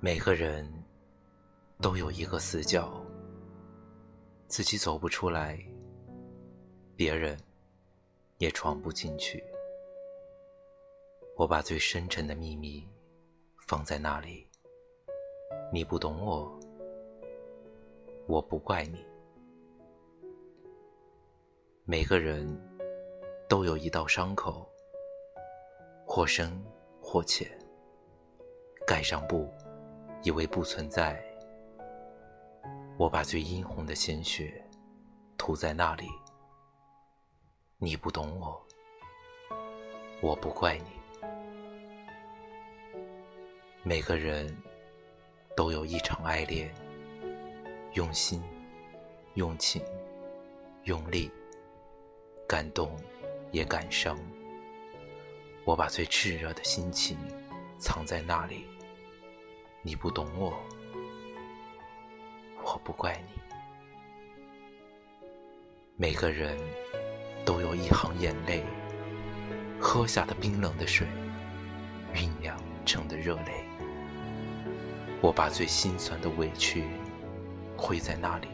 每个人都有一个死角，自己走不出来，别人也闯不进去。我把最深沉的秘密放在那里，你不懂我，我不怪你。每个人都有一道伤口，或深或浅，盖上布，以为不存在。我把最殷红的鲜血涂在那里，你不懂我，我不怪你。每个人都有一场爱恋，用心、用情、用力。感动，也感伤。我把最炽热的心情藏在那里。你不懂我，我不怪你。每个人都有一行眼泪，喝下的冰冷的水，酝酿成的热泪。我把最心酸的委屈挥在那里。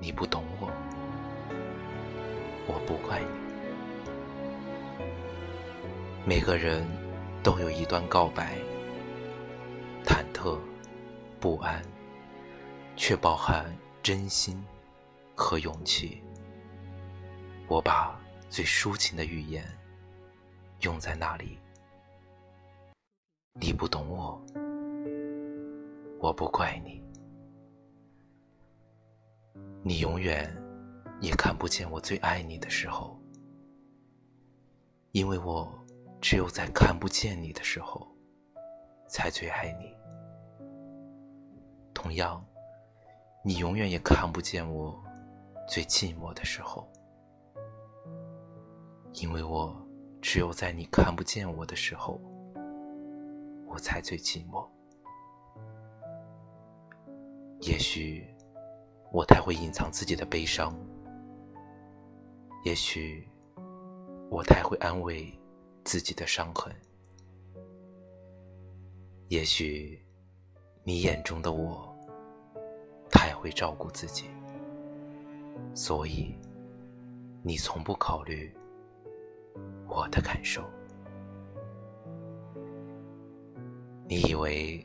你不懂我。我不怪你。每个人都有一段告白，忑、不安，却饱含真心和勇气。我把最抒情的语言用在那里。你不懂我，我不怪你。你永远。也看不见我最爱你的时候，因为我只有在看不见你的时候，才最爱你。同样，你永远也看不见我最寂寞的时候，因为我只有在你看不见我的时候，我才最寂寞。也许我太会隐藏自己的悲伤。也许我太会安慰自己的伤痕，也许你眼中的我会照顾自己，所以你从不考虑我的感受。你以为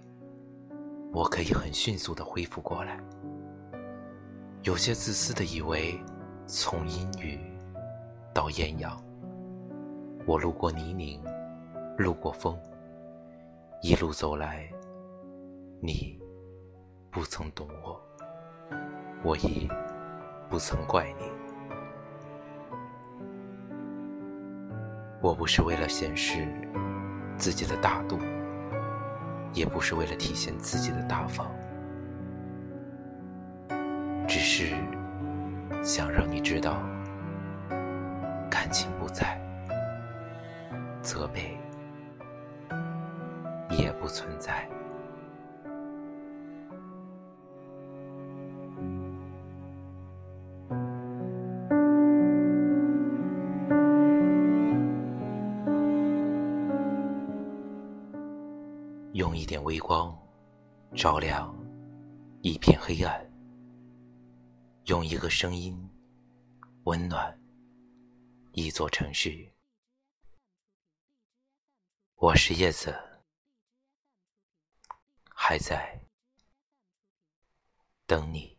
我可以很迅速的恢复过来，有些自私的以为从阴雨。到艳阳，我路过泥泞，路过风，一路走来，你不曾懂我，我亦不曾怪你。我不是为了显示自己的大度，也不是为了体现自己的大方，只是想让你知道。感情不在，责备也不存在。用一点微光照亮一片黑暗，用一个声音温暖。一座城市，我是叶子，还在等你。